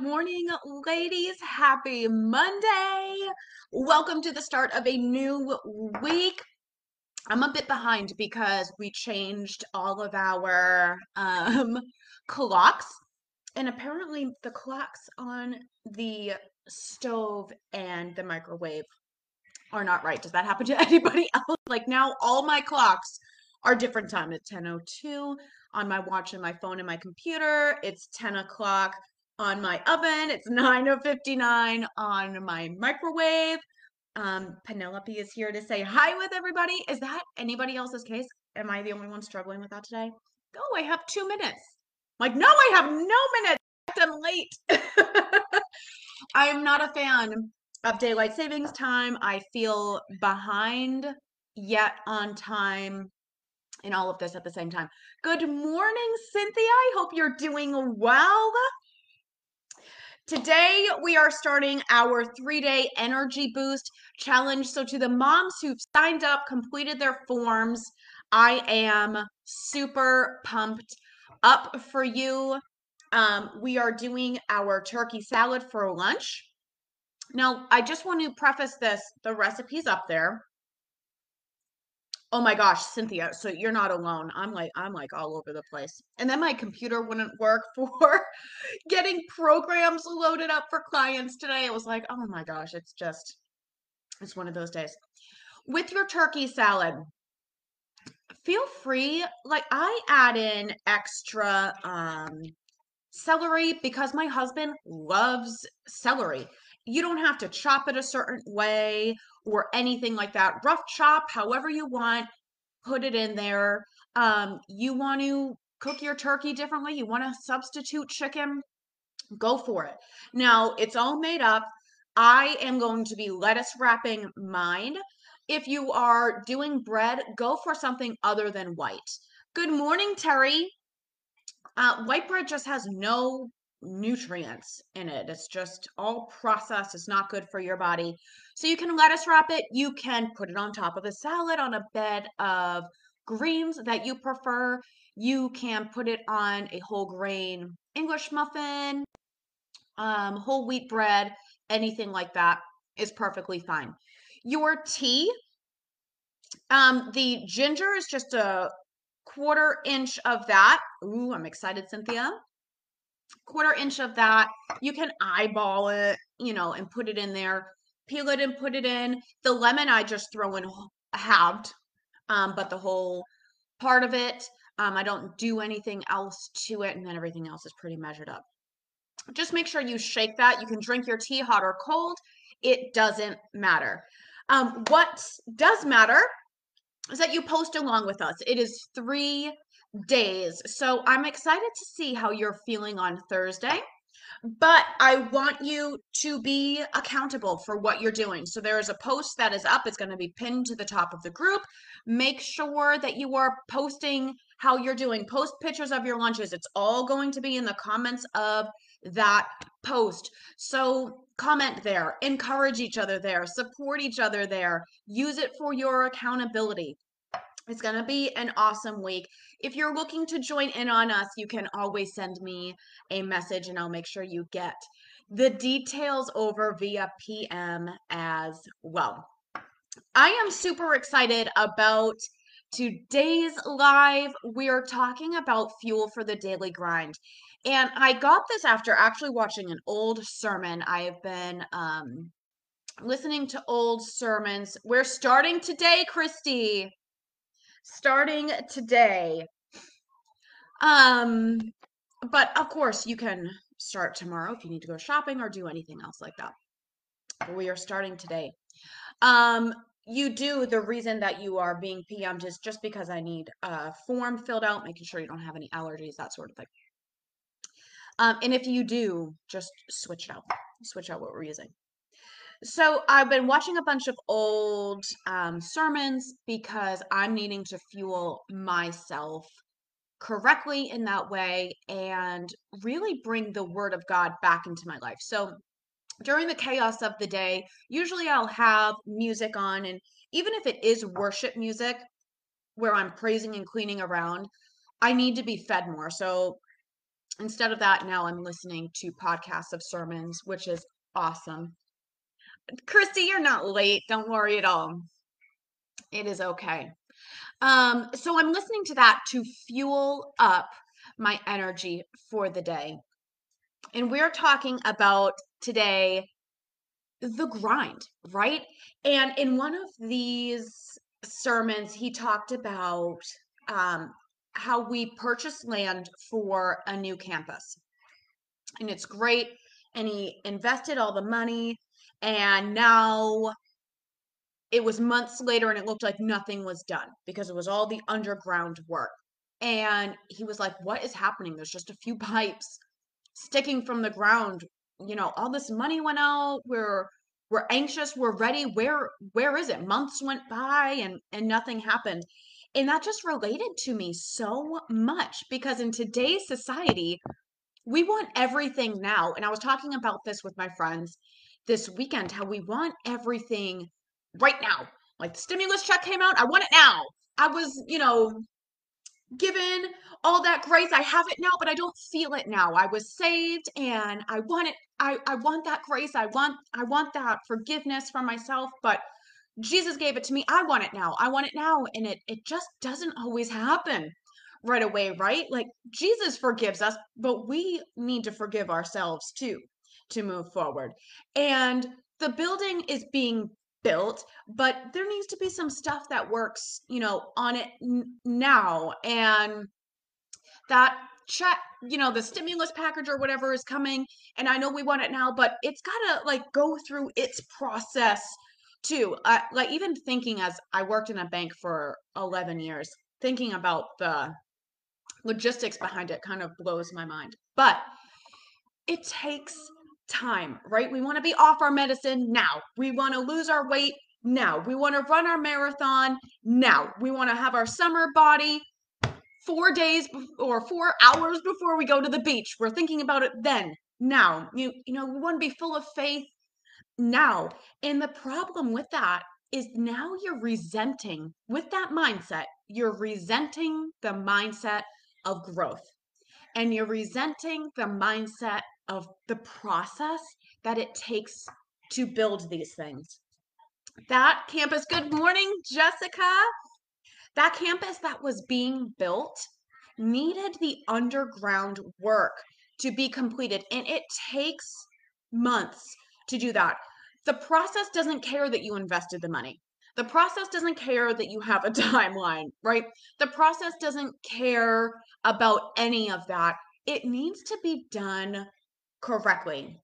Morning, ladies. Happy Monday. Welcome to the start of a new week. I'm a bit behind because we changed all of our um, clocks, and apparently the clocks on the stove and the microwave are not right. Does that happen to anybody else? Like now, all my clocks are different time. It's 10:02 on my watch and my phone and my computer. It's 10 o'clock on my oven. It's 9:59 on my microwave. Um, Penelope is here to say hi with everybody. Is that anybody else's case? Am I the only one struggling with that today? Oh, I have two minutes. Like, no, I have no minutes. I'm late. I'm not a fan of daylight savings time. I feel behind yet on time in all of this at the same time. Good morning, Cynthia. I hope you're doing well. Today, we are starting our three day energy boost challenge. So, to the moms who've signed up, completed their forms, I am super pumped up for you. Um, we are doing our turkey salad for lunch. Now, I just want to preface this the recipe's up there. Oh my gosh, Cynthia, so you're not alone. I'm like I'm like all over the place. And then my computer wouldn't work for getting programs loaded up for clients today. It was like, "Oh my gosh, it's just it's one of those days." With your turkey salad, feel free like I add in extra um celery because my husband loves celery. You don't have to chop it a certain way or anything like that. Rough chop, however you want, put it in there. Um, you want to cook your turkey differently, you want to substitute chicken, go for it. Now, it's all made up. I am going to be lettuce wrapping mine. If you are doing bread, go for something other than white. Good morning, Terry. Uh, white bread just has no nutrients in it. It's just all processed. It's not good for your body. So you can lettuce wrap it. You can put it on top of a salad on a bed of greens that you prefer. You can put it on a whole grain English muffin, um, whole wheat bread, anything like that is perfectly fine. Your tea, um, the ginger is just a quarter inch of that. Ooh, I'm excited, Cynthia quarter inch of that. You can eyeball it, you know, and put it in there. Peel it and put it in. The lemon I just throw in halved, um, but the whole part of it, um, I don't do anything else to it, and then everything else is pretty measured up. Just make sure you shake that. You can drink your tea hot or cold. It doesn't matter. Um, what does matter is that you post along with us. It is three days. So I'm excited to see how you're feeling on Thursday. But I want you to be accountable for what you're doing. So there is a post that is up. It's going to be pinned to the top of the group. Make sure that you are posting how you're doing. Post pictures of your lunches. It's all going to be in the comments of that post. So comment there, encourage each other there, support each other there, use it for your accountability. It's going to be an awesome week. If you're looking to join in on us, you can always send me a message and I'll make sure you get the details over via PM as well. I am super excited about today's live. We are talking about fuel for the daily grind. And I got this after actually watching an old sermon. I have been um, listening to old sermons. We're starting today, Christy starting today. Um, but of course, you can start tomorrow if you need to go shopping or do anything else like that. But we are starting today. Um, you do the reason that you are being PM'd is just because I need a form filled out, making sure you don't have any allergies, that sort of thing. Um, and if you do, just switch it out. Switch out what we're using. So I've been watching a bunch of old um, sermons because I'm needing to fuel myself correctly in that way and really bring the word of God back into my life. So during the chaos of the day, usually I'll have music on, and even if it is worship music where I'm praising and cleaning around, I need to be fed more. So Instead of that, now I'm listening to podcasts of sermons, which is awesome. Christy, you're not late. Don't worry at all. It is okay. Um, so I'm listening to that to fuel up my energy for the day. And we're talking about today the grind, right? And in one of these sermons, he talked about um, how we purchased land for a new campus. And it's great. And he invested all the money. And now it was months later and it looked like nothing was done because it was all the underground work. And he was like, What is happening? There's just a few pipes sticking from the ground. You know, all this money went out. We're we're anxious, we're ready. Where where is it? Months went by and and nothing happened. And that just related to me so much because in today's society, we want everything now. And I was talking about this with my friends this weekend how we want everything right now. Like the stimulus check came out, I want it now. I was, you know, given all that grace. I have it now, but I don't feel it now. I was saved and I want it. I, I want that grace. I want I want that forgiveness for myself, but Jesus gave it to me. I want it now. I want it now. And it it just doesn't always happen right away, right? Like Jesus forgives us, but we need to forgive ourselves too to move forward. And the building is being built, but there needs to be some stuff that works, you know, on it n- now. And that check, you know, the stimulus package or whatever is coming. And I know we want it now, but it's got to like go through its process too. Uh, like even thinking as I worked in a bank for 11 years, thinking about the logistics behind it kind of blows my mind. But it takes time, right? We want to be off our medicine now. We want to lose our weight now. We want to run our marathon now. We want to have our summer body four days or four hours before we go to the beach. We're thinking about it then, now. You, you know, we want to be full of faith now. And the problem with that is now you're resenting, with that mindset, you're resenting the mindset of growth and you're resenting the mindset of the process that it takes to build these things. That campus, good morning, Jessica. That campus that was being built needed the underground work to be completed, and it takes months to do that. The process doesn't care that you invested the money. The process doesn't care that you have a timeline, right? The process doesn't care about any of that. It needs to be done correctly.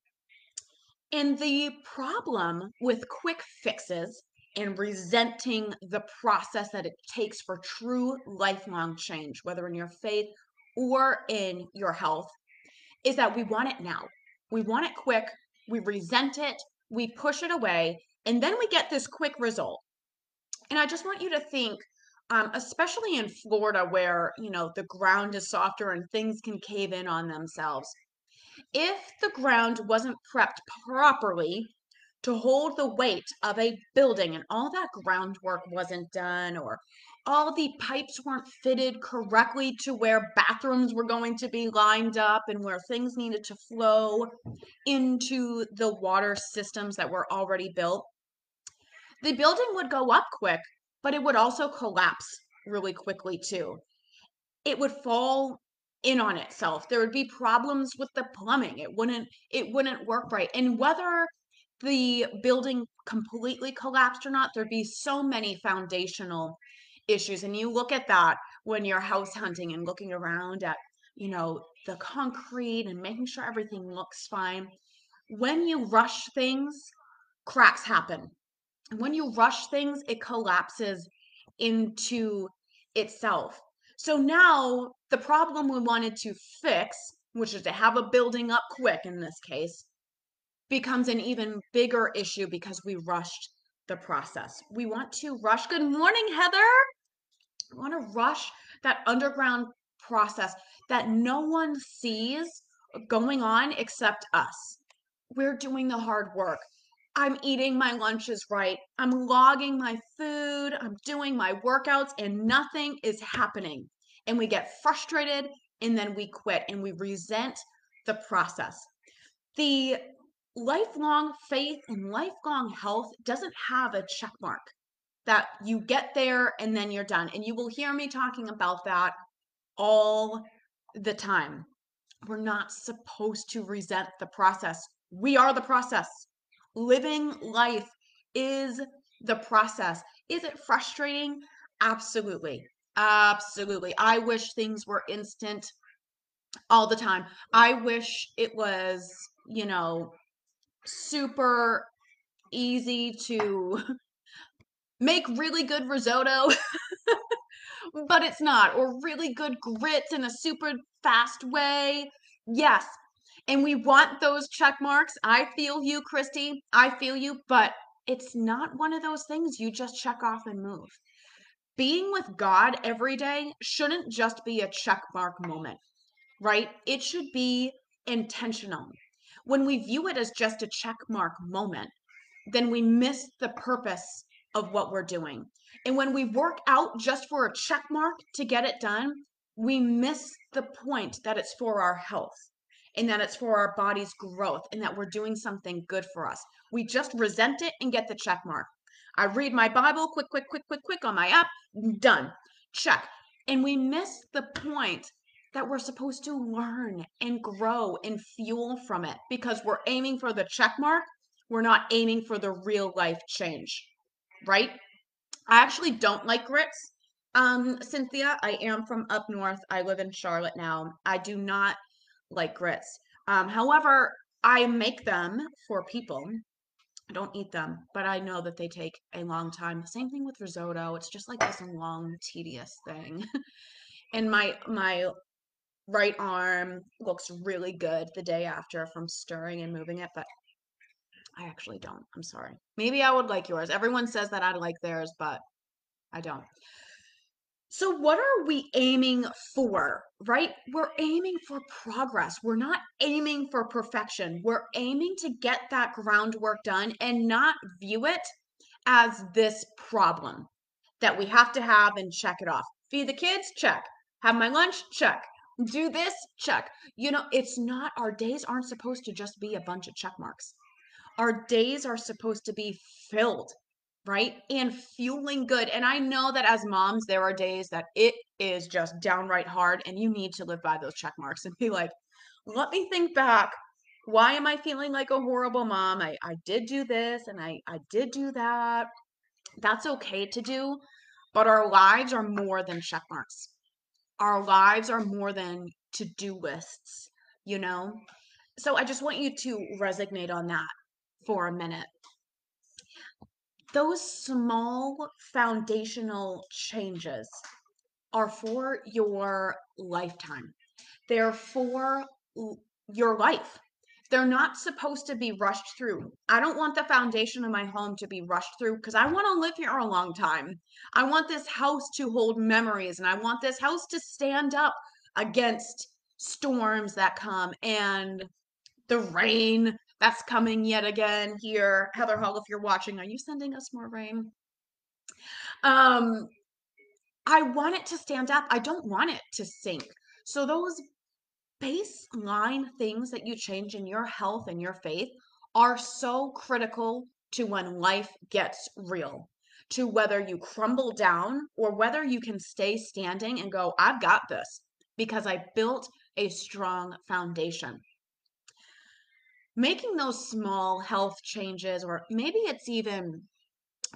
And the problem with quick fixes and resenting the process that it takes for true lifelong change, whether in your faith or in your health, is that we want it now. We want it quick. We resent it. We push it away. And then we get this quick result. And I just want you to think, um, especially in Florida, where you know the ground is softer and things can cave in on themselves. If the ground wasn't prepped properly to hold the weight of a building and all that groundwork wasn't done, or all the pipes weren't fitted correctly to where bathrooms were going to be lined up and where things needed to flow into the water systems that were already built, the building would go up quick, but it would also collapse really quickly too. It would fall in on itself. There would be problems with the plumbing. It wouldn't it wouldn't work right. And whether the building completely collapsed or not, there'd be so many foundational issues. And you look at that when you're house hunting and looking around at, you know, the concrete and making sure everything looks fine. When you rush things, cracks happen when you rush things, it collapses into itself. So now the problem we wanted to fix, which is to have a building up quick in this case, becomes an even bigger issue because we rushed the process. We want to rush. Good morning, Heather. We want to rush that underground process that no one sees going on except us. We're doing the hard work. I'm eating my lunches right. I'm logging my food. I'm doing my workouts and nothing is happening. And we get frustrated and then we quit and we resent the process. The lifelong faith and lifelong health doesn't have a check mark that you get there and then you're done. And you will hear me talking about that all the time. We're not supposed to resent the process. We are the process. Living life is the process. Is it frustrating? Absolutely. Absolutely. I wish things were instant all the time. I wish it was, you know, super easy to make really good risotto, but it's not, or really good grits in a super fast way. Yes. And we want those check marks. I feel you, Christy. I feel you, but it's not one of those things you just check off and move. Being with God every day shouldn't just be a check mark moment, right? It should be intentional. When we view it as just a check mark moment, then we miss the purpose of what we're doing. And when we work out just for a check mark to get it done, we miss the point that it's for our health and that it's for our body's growth and that we're doing something good for us. We just resent it and get the check mark. I read my Bible quick, quick, quick, quick, quick on my app, done, check. And we miss the point that we're supposed to learn and grow and fuel from it because we're aiming for the check mark. We're not aiming for the real life change right? I actually don't like grits. Um, Cynthia, I am from up north. I live in Charlotte now. I do not like grits. Um, however, I make them for people. I don't eat them, but I know that they take a long time. Same thing with risotto. It's just like this long, tedious thing. and my my right arm looks really good the day after from stirring and moving it, but I actually don't. I'm sorry. Maybe I would like yours. Everyone says that I like theirs, but I don't. So, what are we aiming for, right? We're aiming for progress. We're not aiming for perfection. We're aiming to get that groundwork done and not view it as this problem that we have to have and check it off. Feed the kids? Check. Have my lunch? Check. Do this? Check. You know, it's not, our days aren't supposed to just be a bunch of check marks. Our days are supposed to be filled, right? And fueling good. And I know that as moms, there are days that it is just downright hard and you need to live by those check marks and be like, let me think back. Why am I feeling like a horrible mom? I, I did do this and I, I did do that. That's okay to do, but our lives are more than check marks. Our lives are more than to do lists, you know? So I just want you to resonate on that for a minute. Those small foundational changes are for your lifetime. They're for your life. They're not supposed to be rushed through. I don't want the foundation of my home to be rushed through because I want to live here a long time. I want this house to hold memories and I want this house to stand up against storms that come and the rain that's coming yet again here. Heather Hall, if you're watching, are you sending us more rain? Um, I want it to stand up. I don't want it to sink. So those baseline things that you change in your health and your faith are so critical to when life gets real, to whether you crumble down or whether you can stay standing and go, I've got this because I built a strong foundation making those small health changes, or maybe it's even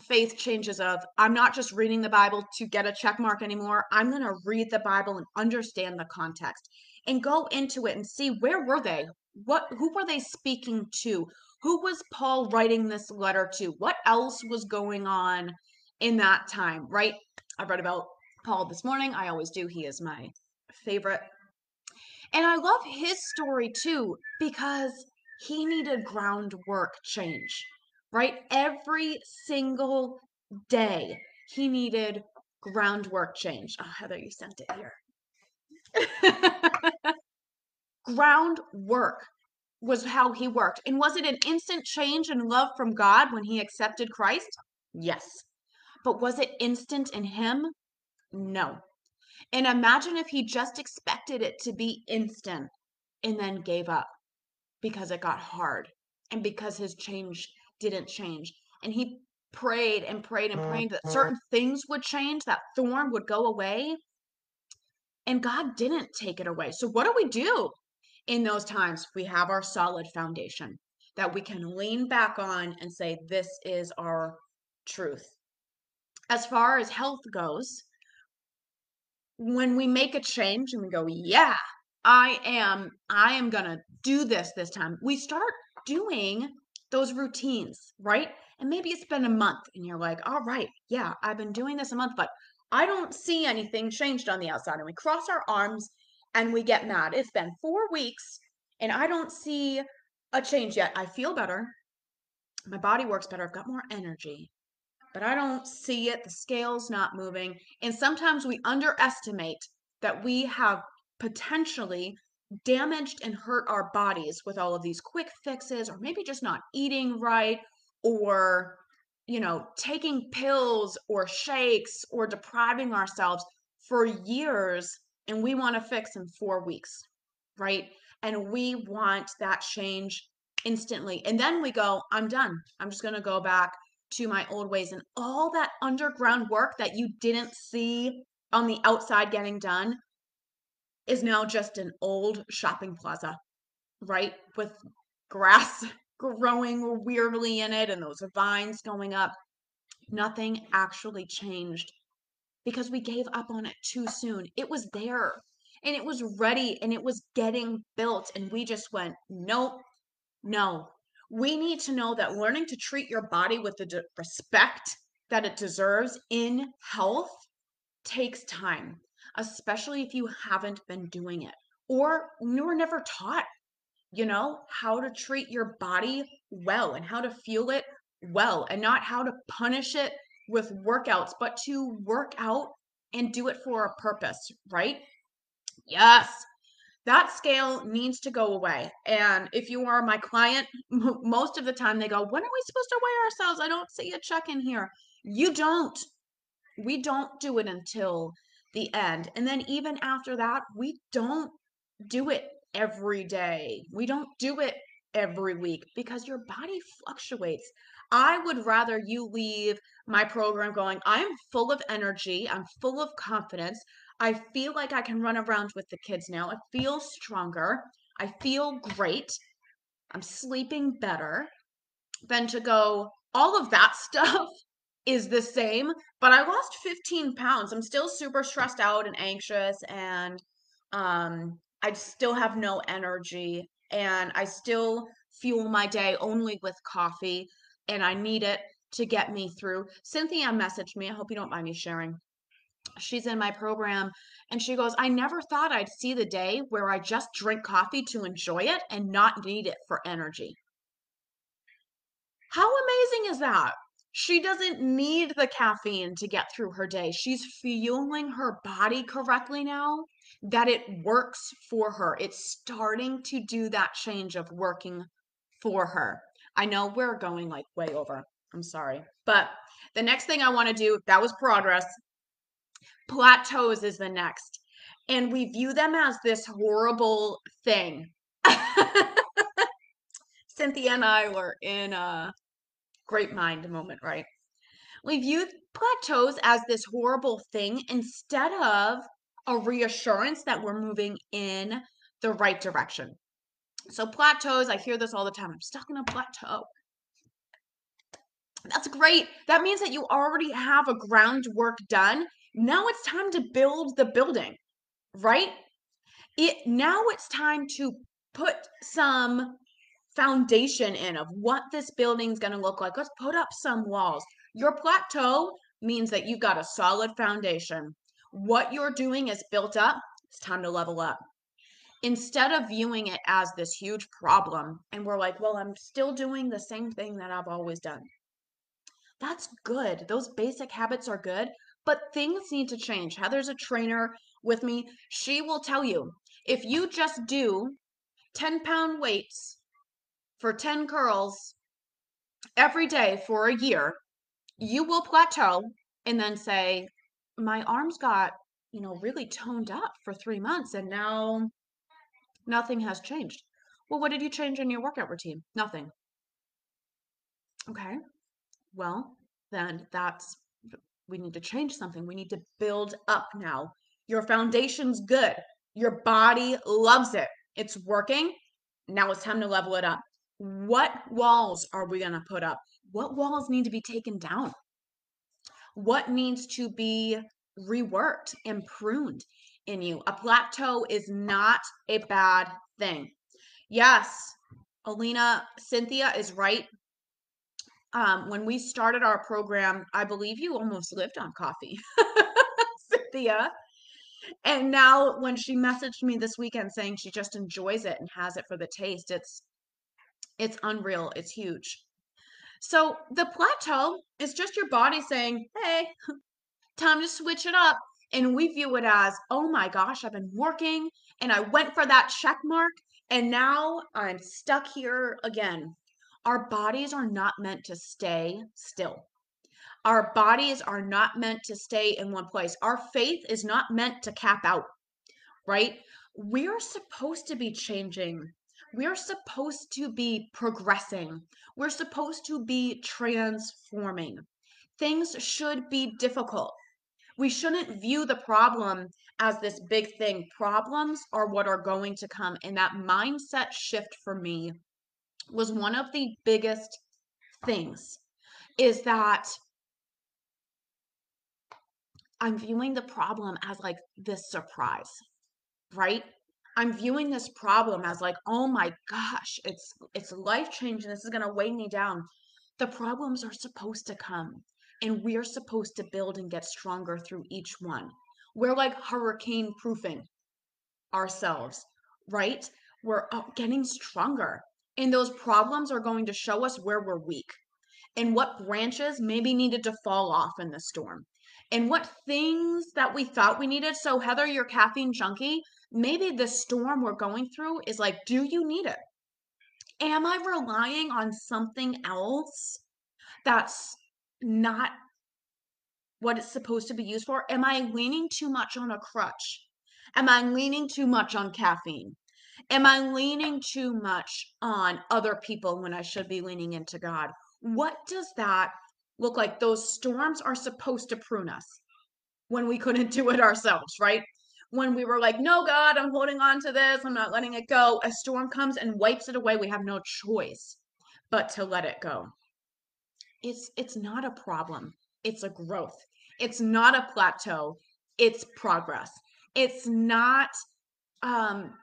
faith changes of I'm not just reading the Bible to get a check mark anymore. I'm going to read the Bible and understand the context and go into it and see where were they? What who were they speaking to? Who was Paul writing this letter to? What else was going on in that time, right? I read about Paul this morning. I always do. He is my favorite. And I love his story too because he needed groundwork change, right? Every single day, he needed groundwork change. Oh, Heather, you sent it here. groundwork was how he worked. And was it an instant change in love from God when he accepted Christ? Yes. But was it instant in him? No. And imagine if he just expected it to be instant and then gave up because it got hard and because his change didn't change. And he prayed and prayed and prayed that mm-hmm. certain things would change, that thorn would go away. And God didn't take it away. So, what do we do in those times? We have our solid foundation that we can lean back on and say, This is our truth. As far as health goes, when we make a change and we go, Yeah, I am, I am going to do this this time, we start doing those routines, right? And maybe it's been a month and you're like, all right, yeah, I've been doing this a month, but I don't see anything changed on the outside. And we cross our arms and we get mad. It's been four weeks and I don't see a change yet. I feel better. My body works better. I've got more energy, but I don't see it. The scale's not moving. And sometimes we underestimate that we have potentially damaged and hurt our bodies with all of these quick fixes, or maybe just not eating right, or, you know, taking pills or shakes or depriving ourselves for years. And we want to fix in four weeks, right? And we want that change instantly. And then we go, I'm done. I'm just going to go back to my old ways. And all that underground work that you didn't see on the outside getting done is now just an old shopping plaza, right? With grass growing weirdly in it and those vines going up. Nothing actually changed because we gave up on it too soon. It was there and it was ready and it was getting built. And we just went, nope, no. We need to know that learning to treat your body with the respect that it deserves in health takes time especially if you haven't been doing it or you were never taught, you know, how to treat your body well and how to fuel it well and not how to punish it with workouts, but to work out and do it for a purpose, right? Yes. That scale needs to go away. And if you are my client, most of the time they go, When are we supposed to weigh ourselves? I don't see a check in here. You don't. We don't do it until the end. And then even after that, we don't do it every day. We don't do it every week because your body fluctuates. I would rather you leave my program going, I'm full of energy, I'm full of confidence. I feel like I can run around with the kids now. I feel stronger. I feel great. I'm sleeping better than to go, all of that stuff is the same, but I lost 15 pounds. I'm still super stressed out and anxious, and um, I still have no energy, and I still fuel my day only with coffee, and I need it to get me through. Cynthia messaged me. I hope you don't mind me sharing. She's in my program, and she goes, I never thought I'd see the day where I just drink coffee to enjoy it and not need it for energy. How amazing is that? She doesn't need the caffeine to get through her day. She's fueling her body correctly now that it works for her. It's starting to do that change of working for her. I know we're going like way over. I'm sorry. But the next thing I want to do, that was progress. Plateaus is the next. And we view them as this horrible thing. Cynthia and I were in a great mind moment, right? We view plateaus as this horrible thing instead of a reassurance that we're moving in the right direction. So, plateaus, I hear this all the time. I'm stuck in a plateau. That's great. That means that you already have a groundwork done. Now it's time to build the building, right? It now it's time to put some foundation in of what this building's going to look like. Let's put up some walls. Your plateau means that you've got a solid foundation. What you're doing is built up. It's time to level up. Instead of viewing it as this huge problem, and we're like, well, I'm still doing the same thing that I've always done. That's good. Those basic habits are good, but things need to change. Heather's a trainer with me. She will tell you if you just do 10 pound weights for 10 curls every day for a year, you will plateau and then say, My arms got you know, really toned up for three months and now nothing has changed. Well, what did you change in your workout routine? Nothing. Okay. Well, then that's, we need to change something. We need to build up now. Your foundation's good. Your body loves it. It's working. Now it's time to level it up. What walls are we going to put up? What walls need to be taken down? What needs to be reworked and pruned in you? A plateau is not a bad thing. Yes, Alina, Cynthia is right. Um, when we started our program, I believe you almost lived on coffee, Cynthia. And now when she messaged me this weekend saying she just enjoys it and has it for the taste, it's it's unreal. It's huge. So the plateau is just your body saying, "Hey, time to switch it up." And we view it as, "Oh my gosh, I've been working and I went for that check mark and now I'm stuck here again." Our bodies are not meant to stay still. Our bodies are not meant to stay in one place. Our faith is not meant to cap out, right? We're supposed to be changing. We're supposed to be progressing. We're supposed to be transforming. Things should be difficult. We shouldn't view the problem as this big thing. Problems are what are going to come. And that mindset shift for me was one of the biggest things is that I'm viewing the problem as like this surprise, right? I'm viewing this problem as like, oh my gosh, it's it's life changing. This is gonna weigh me down. The problems are supposed to come, and we're supposed to build and get stronger through each one. We're like hurricane proofing ourselves, right? We're uh, getting stronger, and those problems are going to show us where we're weak and what branches maybe needed to fall off in the storm and what things that we thought we needed. So, Heather, your caffeine junkie, maybe the storm we're going through is like, do you need it? Am I relying on something else that's not what it's supposed to be used for? Am I leaning too much on a crutch? Am I leaning too much on caffeine? Am I leaning too much on other people when I should be leaning into God? What does that look like? Those storms are supposed to prune us when we couldn't do it ourselves, right? When we were like, no, God, I'm holding on to this, I'm not letting it go. A storm comes and wipes it away. We have no choice but to let it go. It's it's not a problem. It's a growth. It's not a plateau. It's progress. It's not um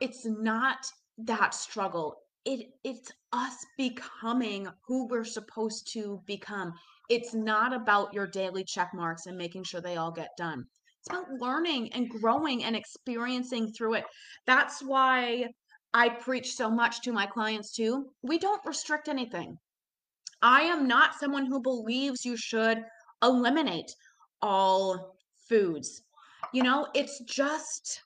it's not that struggle it it's us becoming who we're supposed to become. It's not about your daily check marks and making sure they all get done. It's about learning and growing and experiencing through it. That's why I preach so much to my clients too. We don't restrict anything. I am not someone who believes you should eliminate all foods. You know, it's just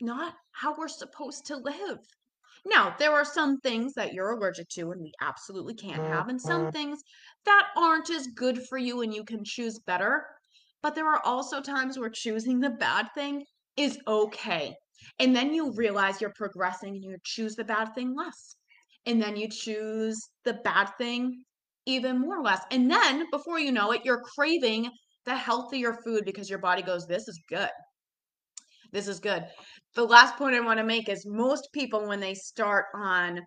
not how we're supposed to live. Now, there are some things that you're allergic to and we absolutely can't have, and some Mm-hmm. things that aren't as good for you and you can choose better. But there are also times where choosing the bad thing is okay. And then you realize you're progressing and you choose the bad thing less. And then you choose the bad thing even more less. And then before you know it, you're craving the healthier food because your body goes, This is good. This is good. The last point I want to make is most people, when they start on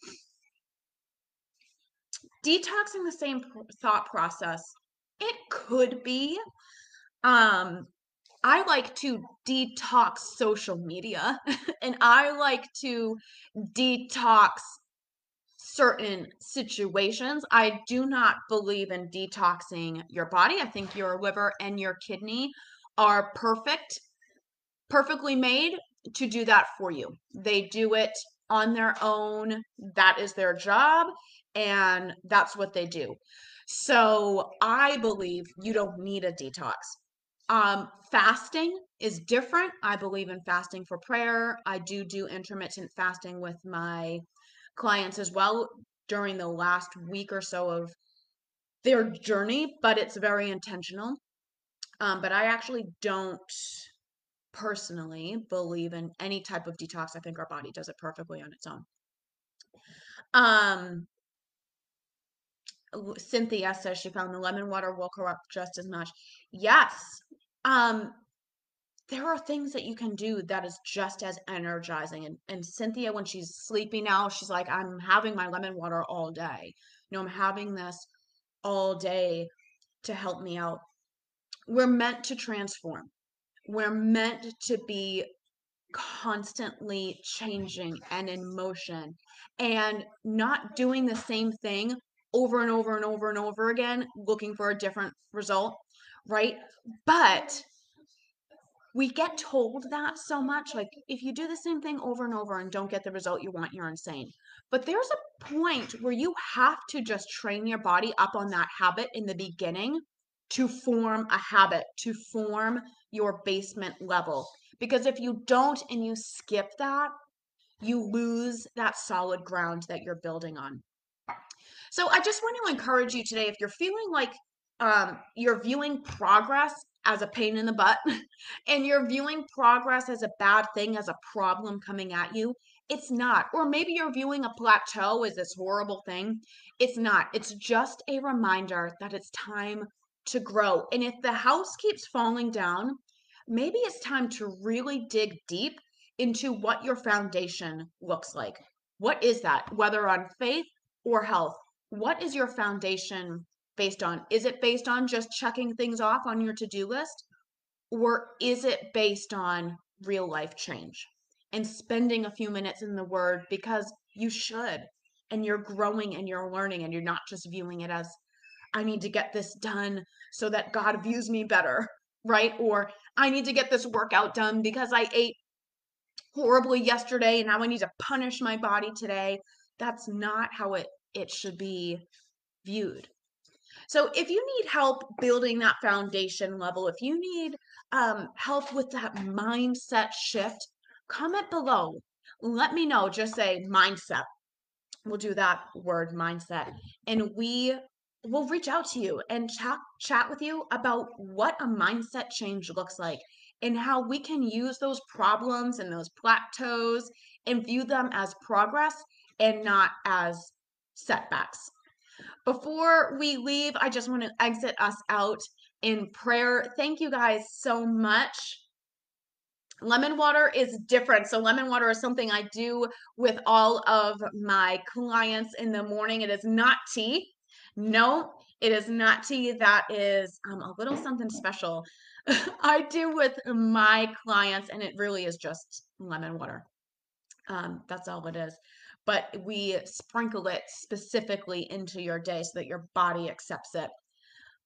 detoxing the same thought process, it could be. Um, I like to detox social media and I like to detox certain situations. I do not believe in detoxing your body. I think your liver and your kidney are perfect perfectly made to do that for you. They do it on their own. That is their job, and that's what they do. So I believe you don't need a detox. Um, fasting is different. I believe in fasting for prayer. I do do intermittent fasting with my clients as well during the last week or so of their journey, but it's very intentional. Um, but I actually don't personally believe in any type of detox. I think our body does it perfectly on its own. Um, Cynthia says she found the lemon water woke her up just as much. Yes. Um, there are things that you can do that is just as energizing. And, and Cynthia, when she's sleeping now, she's like, I'm having my lemon water all day. You know, I'm having this all day to help me out. We're meant to transform. We're meant to be constantly changing and in motion and not doing the same thing over and over and over and over again, looking for a different result, right? But we get told that so much. Like, if you do the same thing over and over and don't get the result you want, you're insane. But there's a point where you have to just train your body up on that habit in the beginning to form a habit, to form your basement level. Because if you don't and you skip that, you lose that solid ground that you're building on. So I just want to encourage you today if you're feeling like um, you're viewing progress as a pain in the butt and you're viewing progress as a bad thing, as a problem coming at you, it's not. Or maybe you're viewing a plateau as this horrible thing. It's not. It's just a reminder that it's time to grow. And if the house keeps falling down, maybe it's time to really dig deep into what your foundation looks like. What is that? Whether on faith or health, what is your foundation based on? Is it based on just checking things off on your to do list? Or is it based on real life change and spending a few minutes in the word because you should and you're growing and you're learning and you're not just viewing it as I need to get this done so that God views me better, right? Or I need to get this workout done because I ate horribly yesterday and now I need to punish my body today. That's not how it it should be viewed. So if you need help building that foundation level, if you need um, help with that mindset shift, comment below. Let me know. Just say mindset. We'll do that word mindset. And we will reach out to you and chat, chat with you about what a mindset change looks like and how we can use those problems and those plateaus and view them as progress and not as setbacks. Before we leave, I just want to exit us out in prayer. Thank you guys so much. Lemon water is different. So, lemon water is something I do with all of my clients in the morning. It is not tea. No, it is not tea. That is um, a little something special I do with my clients, and it really is just lemon water. Um, that's all it is but we sprinkle it specifically into your day so that your body accepts it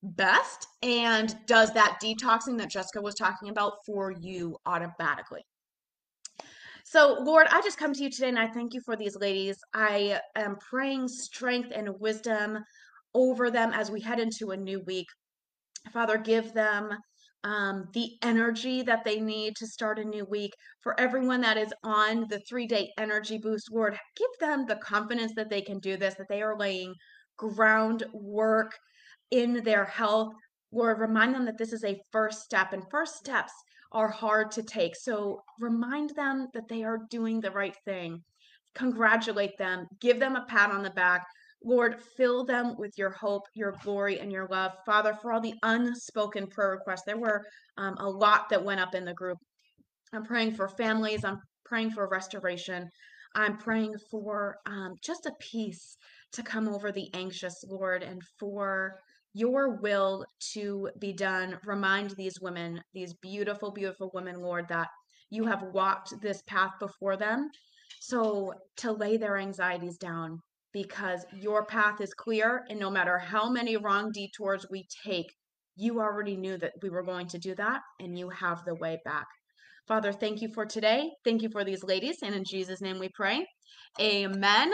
best and does that detoxing that Jessica was talking about for you automatically. So, Lord, I just come to you today and I thank you for these ladies. I am praying strength and wisdom over them as we head into a new week. Father, give them um, the energy that they need to start a new week. For everyone that is on the three day energy boost, Lord, give them the confidence that they can do this, that they are laying groundwork in their health. or remind them that this is a first step, and first steps are hard to take. So remind them that they are doing the right thing. Congratulate them, give them a pat on the back. Lord, fill them with your hope, your glory, and your love. Father, for all the unspoken prayer requests, there were um, a lot that went up in the group. I'm praying for families. I'm praying for restoration. I'm praying for um, just a peace to come over the anxious, Lord, and for your will to be done. Remind these women, these beautiful, beautiful women, Lord, that you have walked this path before them. So to lay their anxieties down, because your path is clear. And no matter how many wrong detours we take, you already knew that we were going to do that, and you have the way back. Father, thank you for today. Thank you for these ladies. And in Jesus' name we pray. Amen.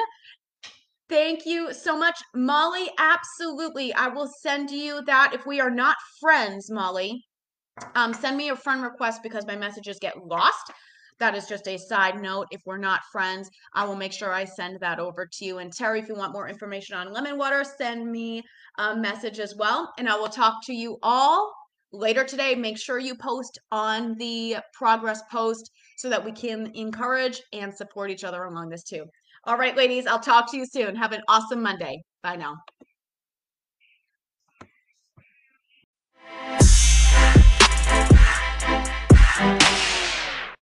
Thank you so much, Molly. Absolutely. I will send you that. If we are not friends, Molly, um, send me a friend request because my messages get lost. That is just a side note. If we're not friends, I will make sure I send that over to you. And Terry, if you want more information on lemon water, send me a message as well. And I will talk to you all later today. Make sure you post on the progress post so that we can encourage and support each other along this too. All right, ladies, I'll talk to you soon. Have an awesome Monday. Bye now.